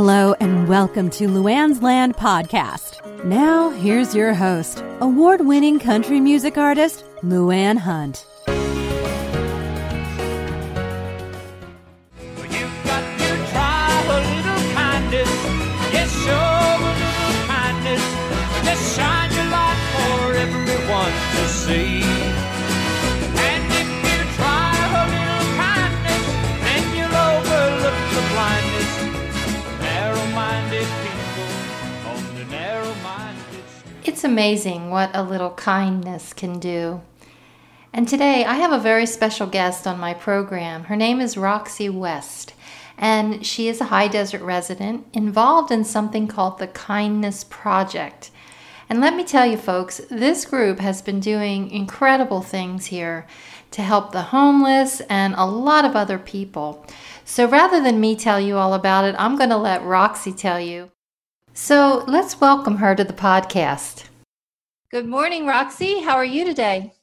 Hello and welcome to Luanne's Land podcast. Now, here's your host, award winning country music artist, Luanne Hunt. It's amazing what a little kindness can do. And today I have a very special guest on my program. Her name is Roxy West, and she is a high desert resident involved in something called the Kindness Project. And let me tell you, folks, this group has been doing incredible things here to help the homeless and a lot of other people. So rather than me tell you all about it, I'm going to let Roxy tell you. So let's welcome her to the podcast. Good morning, Roxy. How are you today?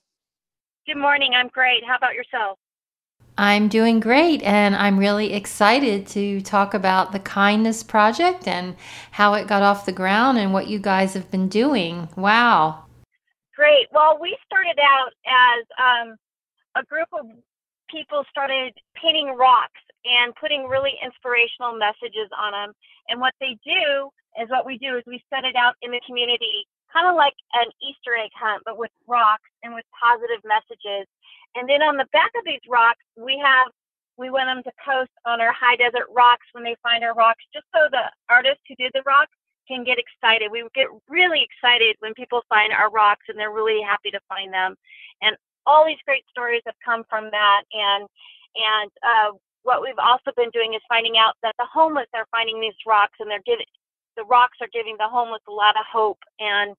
Good morning. I'm great. How about yourself? I'm doing great, and I'm really excited to talk about the Kindness Project and how it got off the ground and what you guys have been doing. Wow. Great. Well, we started out as um, a group of people started painting rocks and putting really inspirational messages on them. And what they do is what we do is we set it out in the community, kind of like an Easter egg hunt, but with rocks and with positive messages. And then on the back of these rocks, we have we want them to post on our high desert rocks when they find our rocks, just so the artist who did the rock can get excited. We get really excited when people find our rocks and they're really happy to find them. And all these great stories have come from that. And and uh, what we've also been doing is finding out that the homeless are finding these rocks and they're giving the rocks are giving the homeless a lot of hope and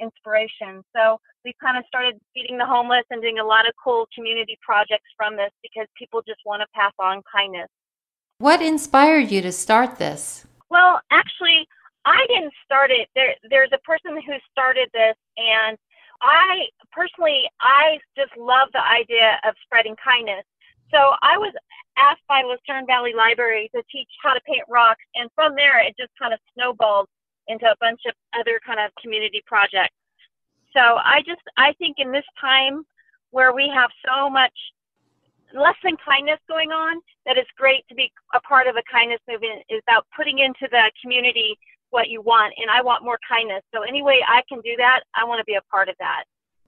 inspiration. So we kind of started feeding the homeless and doing a lot of cool community projects from this because people just want to pass on kindness. What inspired you to start this? Well, actually, I didn't start it. There, there's a person who started this, and I personally, I just love the idea of spreading kindness. So I was asked by Lucerne Valley Library to teach how to paint rocks, and from there, it just kind of snowballed into a bunch of other kind of community projects. So I just, I think in this time where we have so much less than kindness going on, that it's great to be a part of a kindness movement is about putting into the community what you want. And I want more kindness. So any way I can do that, I want to be a part of that.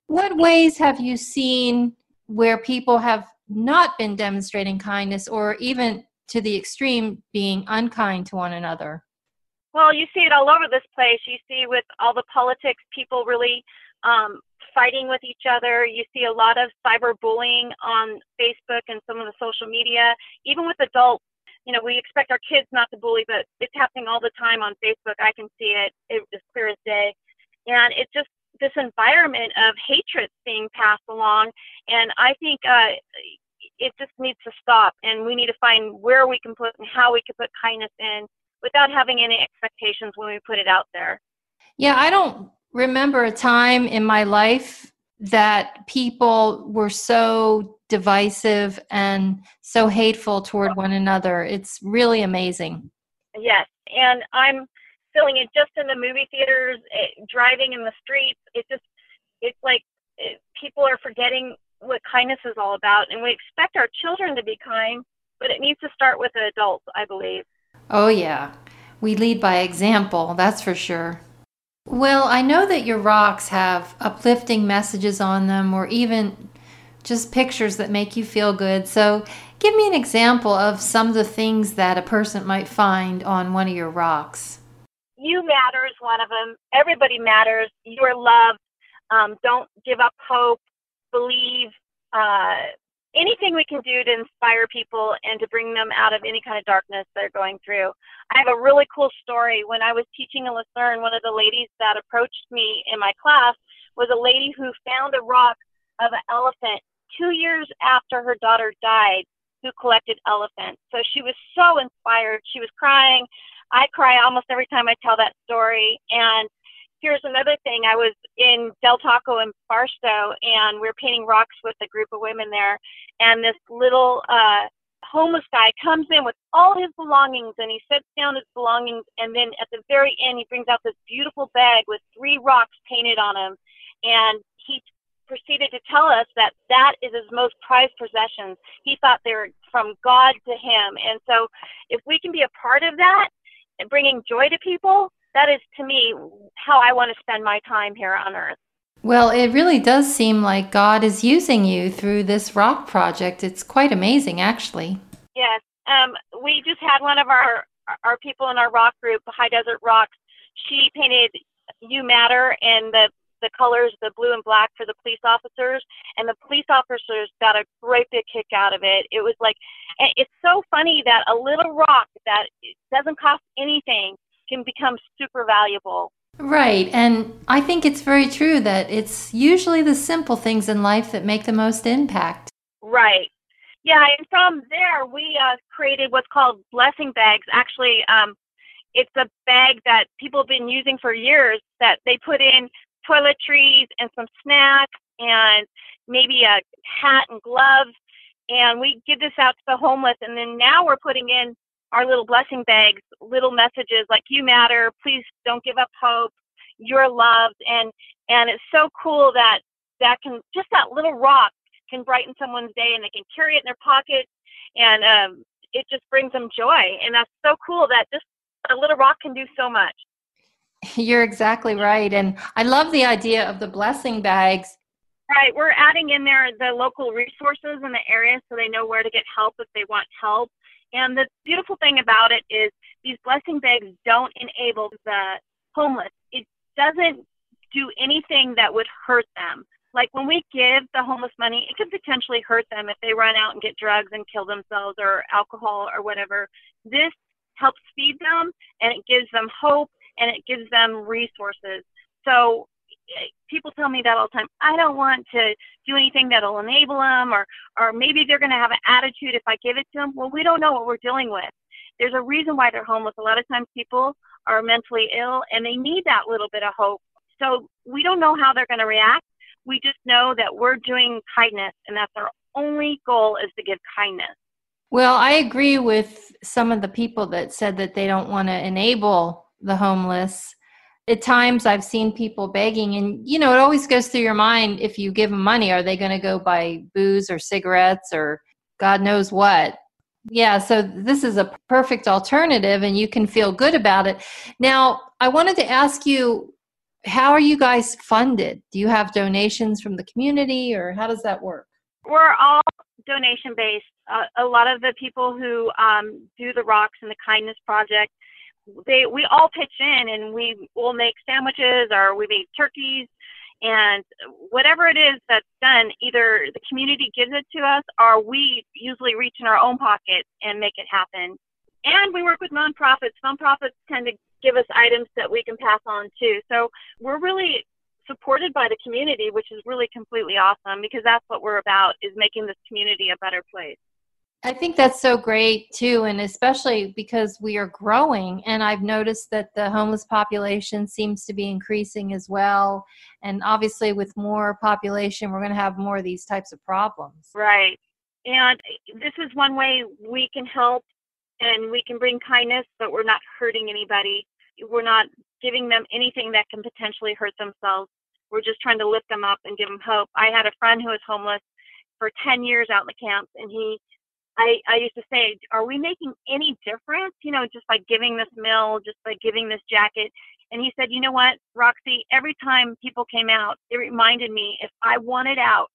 What ways have you seen where people have not been demonstrating kindness or even to the extreme being unkind to one another? Well, you see it all over this place. You see with all the politics, people really um, fighting with each other. You see a lot of cyberbullying on Facebook and some of the social media, even with adults. You know, we expect our kids not to bully, but it's happening all the time on Facebook. I can see it. It is clear as day. And it's just this environment of hatred being passed along. And I think uh, it just needs to stop. And we need to find where we can put and how we can put kindness in without having any expectations when we put it out there. Yeah, I don't remember a time in my life that people were so divisive and so hateful toward one another. It's really amazing. Yes, and I'm feeling it just in the movie theaters, it, driving in the streets. It just, it's like it, people are forgetting what kindness is all about, and we expect our children to be kind, but it needs to start with the adults, I believe. Oh, yeah. We lead by example, that's for sure. Well, I know that your rocks have uplifting messages on them or even just pictures that make you feel good. So, give me an example of some of the things that a person might find on one of your rocks. You matter is one of them. Everybody matters. You are loved. Um, don't give up hope. Believe. Uh, anything we can do to inspire people and to bring them out of any kind of darkness they're going through. I have a really cool story. When I was teaching in Lucerne, one of the ladies that approached me in my class was a lady who found a rock of an elephant two years after her daughter died who collected elephants. So she was so inspired. She was crying. I cry almost every time I tell that story. And here's another thing. I was in Del Taco in Barstow, and we are painting rocks with a group of women there. And this little uh, homeless guy comes in with all his belongings and he sets down his belongings and then at the very end he brings out this beautiful bag with three rocks painted on him. and he proceeded to tell us that that is his most prized possessions. He thought they were from God to him. And so if we can be a part of that and bringing joy to people, that is to me how I want to spend my time here on earth. Well, it really does seem like God is using you through this rock project. It's quite amazing, actually. Yes. Um, we just had one of our our people in our rock group, High Desert Rocks. She painted "You Matter" and the the colors, the blue and black for the police officers, and the police officers got a great big kick out of it. It was like, it's so funny that a little rock that doesn't cost anything can become super valuable. Right. And I think it's very true that it's usually the simple things in life that make the most impact. Right. Yeah. And from there, we uh, created what's called blessing bags. Actually, um, it's a bag that people have been using for years that they put in toiletries and some snacks and maybe a hat and gloves. And we give this out to the homeless. And then now we're putting in our little blessing bags, little messages like "You matter," "Please don't give up hope," "You're loved," and and it's so cool that that can just that little rock can brighten someone's day, and they can carry it in their pocket, and um, it just brings them joy. And that's so cool that just a little rock can do so much. You're exactly right. And I love the idea of the blessing bags. Right. We're adding in there the local resources in the area so they know where to get help if they want help. And the beautiful thing about it is these blessing bags don't enable the homeless. It doesn't do anything that would hurt them. Like when we give the homeless money, it could potentially hurt them if they run out and get drugs and kill themselves or alcohol or whatever. This helps feed them and it gives them hope and it gives them resources. So people tell me that all the time. I don't want to do anything that'll enable them, or or maybe they're going to have an attitude if I give it to them. Well, we don't know what we're dealing with. There's a reason why they're homeless. A lot of times people are mentally ill and they need that little bit of hope. So we don't know how they're going to react. We just know that we're doing kindness, and that's our only goal is to give kindness. Well, I agree with some of the people that said that they don't want to enable the homeless at times i've seen people begging and you know it always goes through your mind if you give them money are they going to go buy booze or cigarettes or god knows what? Yeah so this is a perfect alternative and you can feel good about it. Now i wanted to ask you how are you guys funded? Do you have donations from the community or how does that work? We're all donation based uh, a lot of the people who um, do the rocks and the kindness project they we all pitch in and we will make sandwiches or we make turkeys. And whatever it is that's done either the community gives it to us or we usually reach in our own pockets and make it happen. And we work with nonprofits. Nonprofits tend to give us items that we can pass on too. So we're really supported by the community which is really completely awesome because that's what we're about is making this community a better place I think that's so great too, and especially because we are growing. And I've noticed that the homeless population seems to be increasing as well. And obviously, with more population, we're going to have more of these types of problems. Right. And this is one way we can help and we can bring kindness, but we're not hurting anybody. We're not giving them anything that can potentially hurt themselves. We're just trying to lift them up and give them hope. I had a friend who was homeless for 10 years out in the camps, and he I, I used to say, are we making any difference, you know, just by giving this mill, just by giving this jacket? And he said, you know what, Roxy, every time people came out, it reminded me if I wanted out,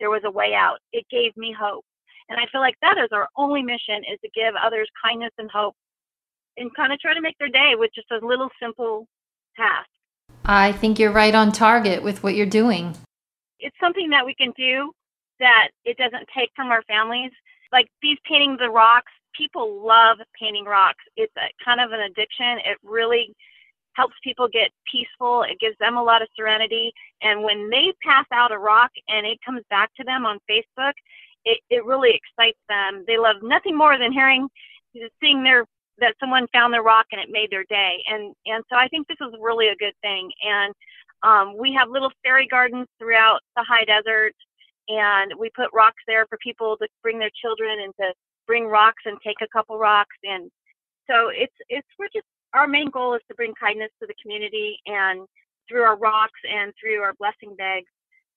there was a way out. It gave me hope. And I feel like that is our only mission is to give others kindness and hope and kind of try to make their day with just a little simple task. I think you're right on target with what you're doing. It's something that we can do that it doesn't take from our families like these painting the rocks, people love painting rocks. It's a kind of an addiction. It really helps people get peaceful. It gives them a lot of serenity. And when they pass out a rock and it comes back to them on Facebook, it, it really excites them. They love nothing more than hearing, seeing their that someone found their rock and it made their day. And and so I think this is really a good thing. And um, we have little fairy gardens throughout the high desert and we put rocks there for people to bring their children and to bring rocks and take a couple rocks. And so it's it's we're just our main goal is to bring kindness to the community and through our rocks and through our blessing bags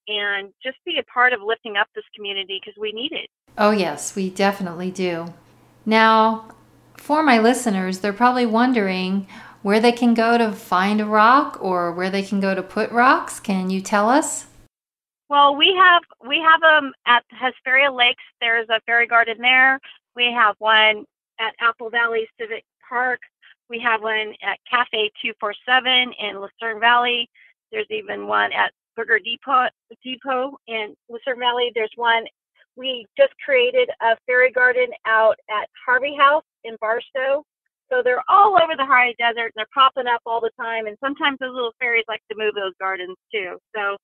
and just be a part of lifting up this community because we need it. Oh, yes, we definitely do. Now, for my listeners, they're probably wondering where they can go to find a rock or where they can go to put rocks. Can you tell us? Well, we have we have them at Hesperia Lakes. There's a fairy garden there. We have one at Apple Valley Civic Park. We have one at Cafe 247 in Lucerne Valley. There's even one at Burger Depot, Depot in Lucerne Valley. There's one. We just created a fairy garden out at Harvey House in Barstow. So they're all over the high desert and they're popping up all the time. And sometimes those little fairies like to move those gardens too. So,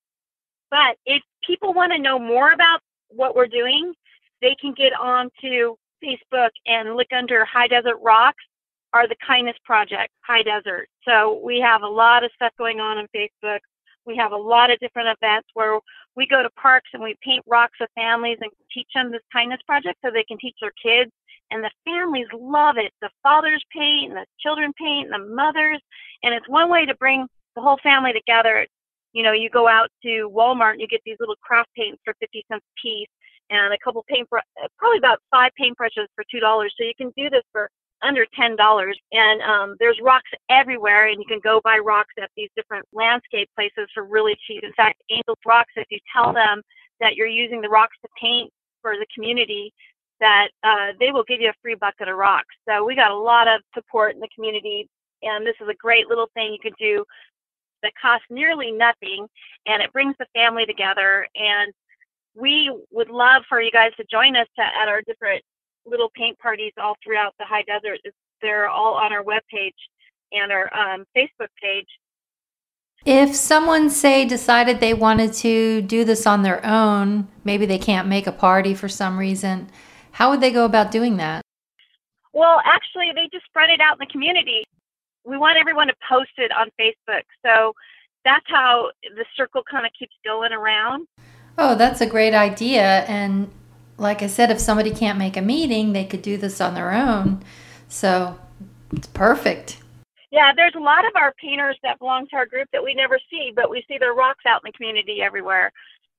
but if people want to know more about what we're doing, they can get on to Facebook and look under High Desert Rocks are the Kindness Project, High Desert. So we have a lot of stuff going on on Facebook. We have a lot of different events where we go to parks and we paint rocks with families and teach them this kindness project so they can teach their kids. And the families love it. The fathers paint and the children paint and the mothers. And it's one way to bring the whole family together. You know, you go out to Walmart and you get these little craft paints for 50 cents a piece and a couple paint, probably about five paintbrushes for $2. So you can do this for under ten dollars. And um, there's rocks everywhere and you can go buy rocks at these different landscape places for really cheap. In fact angels rocks if you tell them that you're using the rocks to paint for the community that uh, they will give you a free bucket of rocks. So we got a lot of support in the community and this is a great little thing you could do that costs nearly nothing and it brings the family together and we would love for you guys to join us to, at our different little paint parties all throughout the high desert. They're all on our webpage and our um, Facebook page. If someone, say, decided they wanted to do this on their own, maybe they can't make a party for some reason, how would they go about doing that? Well, actually, they just spread it out in the community. We want everyone to post it on Facebook. So that's how the circle kind of keeps going around. Oh, that's a great idea. And like I said, if somebody can't make a meeting, they could do this on their own. So it's perfect. Yeah, there's a lot of our painters that belong to our group that we never see, but we see their rocks out in the community everywhere.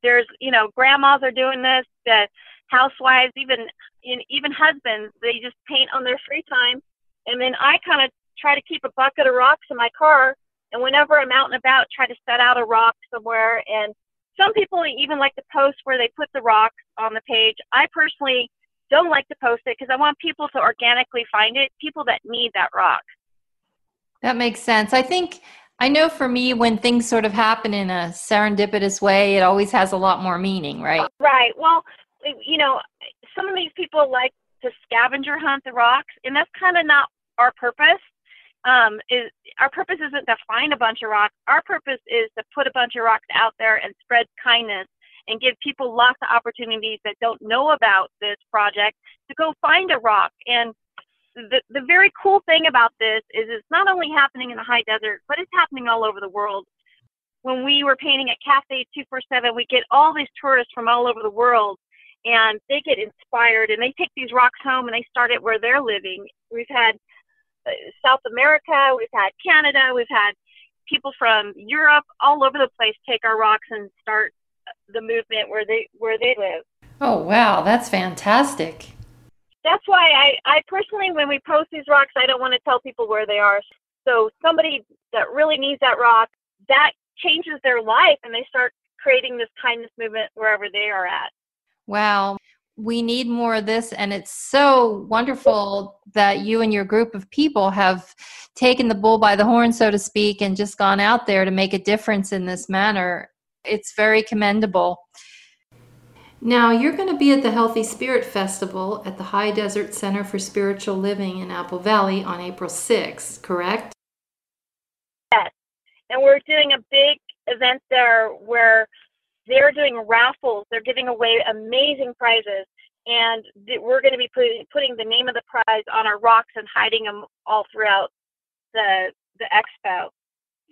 There's, you know, grandmas are doing this, the housewives, even even husbands, they just paint on their free time. And then I kind of try to keep a bucket of rocks in my car, and whenever I'm out and about, try to set out a rock somewhere and some people even like to post where they put the rocks on the page. I personally don't like to post it because I want people to organically find it, people that need that rock. That makes sense. I think I know for me when things sort of happen in a serendipitous way, it always has a lot more meaning, right? Right. Well, you know, some of these people like to scavenger hunt the rocks, and that's kind of not our purpose um, is our purpose isn't to find a bunch of rocks. Our purpose is to put a bunch of rocks out there and spread kindness and give people lots of opportunities that don't know about this project to go find a rock. And the, the very cool thing about this is it's not only happening in the high desert, but it's happening all over the world. When we were painting at Cafe 247, we get all these tourists from all over the world and they get inspired and they take these rocks home and they start it where they're living. We've had South America, we've had Canada, we've had people from Europe all over the place take our rocks and start the movement where they where they live. Oh wow, that's fantastic. That's why I, I personally when we post these rocks I don't want to tell people where they are. So somebody that really needs that rock, that changes their life and they start creating this kindness movement wherever they are at. Wow we need more of this and it's so wonderful that you and your group of people have taken the bull by the horn so to speak and just gone out there to make a difference in this manner. It's very commendable. Now you're going to be at the healthy spirit festival at the high desert center for spiritual living in apple valley on april 6th correct? Yes. And we're doing a big event there where they're doing raffles. They're giving away amazing prizes, and we're going to be putting putting the name of the prize on our rocks and hiding them all throughout the the expo.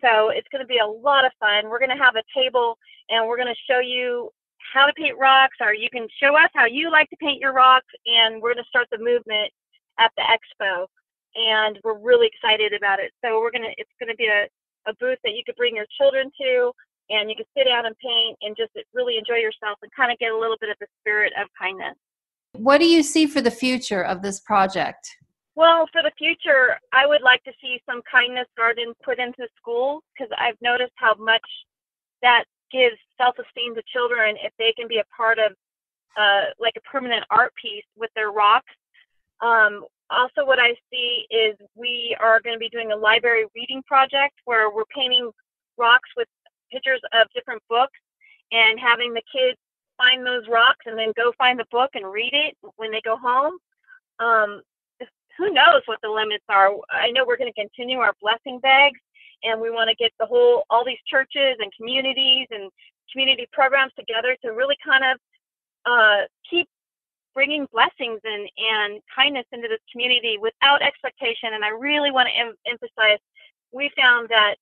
So it's going to be a lot of fun. We're going to have a table, and we're going to show you how to paint rocks, or you can show us how you like to paint your rocks, and we're going to start the movement at the expo. And we're really excited about it. So we're gonna, it's gonna be a, a booth that you could bring your children to, and you can sit down and paint and just really enjoy yourself and kind of get a little bit of the spirit of kindness. What do you see for the future of this project? Well, for the future, I would like to see some kindness garden put into schools because I've noticed how much that gives self-esteem to children if they can be a part of uh, like a permanent art piece with their rocks. Um, also, what I see is we are going to be doing a library reading project where we're painting rocks with pictures of different books and having the kids find those rocks and then go find the book and read it when they go home. Um, who knows what the limits are? I know we're going to continue our blessing bags and we want to get the whole all these churches and communities and community programs together to really kind of uh, keep bringing blessings and, and kindness into this community without expectation. And I really want to em- emphasize we found that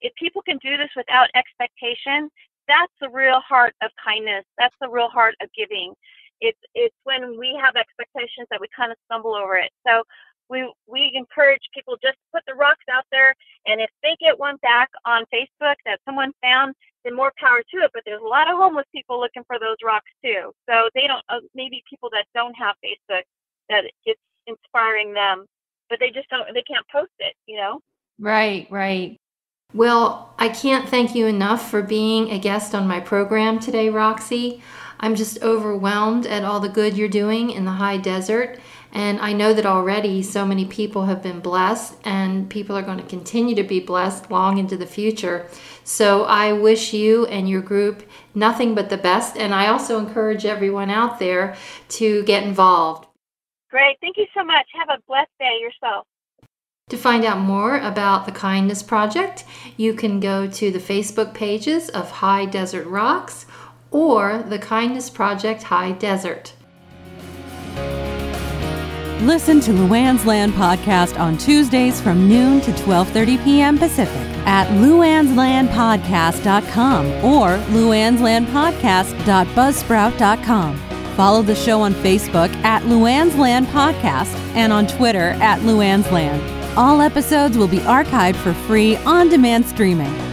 if people can do this without expectation, that's the real heart of kindness. That's the real heart of giving. It's it's when we have expectations that we kind of stumble over it. So we we encourage people just put the rocks out there and if they get one back on facebook that someone found then more power to it but there's a lot of homeless people looking for those rocks too so they don't uh, maybe people that don't have facebook that it's inspiring them but they just don't they can't post it you know right right well i can't thank you enough for being a guest on my program today roxy i'm just overwhelmed at all the good you're doing in the high desert and I know that already so many people have been blessed, and people are going to continue to be blessed long into the future. So I wish you and your group nothing but the best. And I also encourage everyone out there to get involved. Great. Thank you so much. Have a blessed day yourself. To find out more about the Kindness Project, you can go to the Facebook pages of High Desert Rocks or the Kindness Project High Desert. Listen to Luanne's Land podcast on Tuesdays from noon to 12:30 p.m. Pacific at luannslandpodcast.com or luannslandpodcast.buzzsprout.com. Follow the show on Facebook at Luanne's Land Podcast and on Twitter at Luanne's Land. All episodes will be archived for free on demand streaming.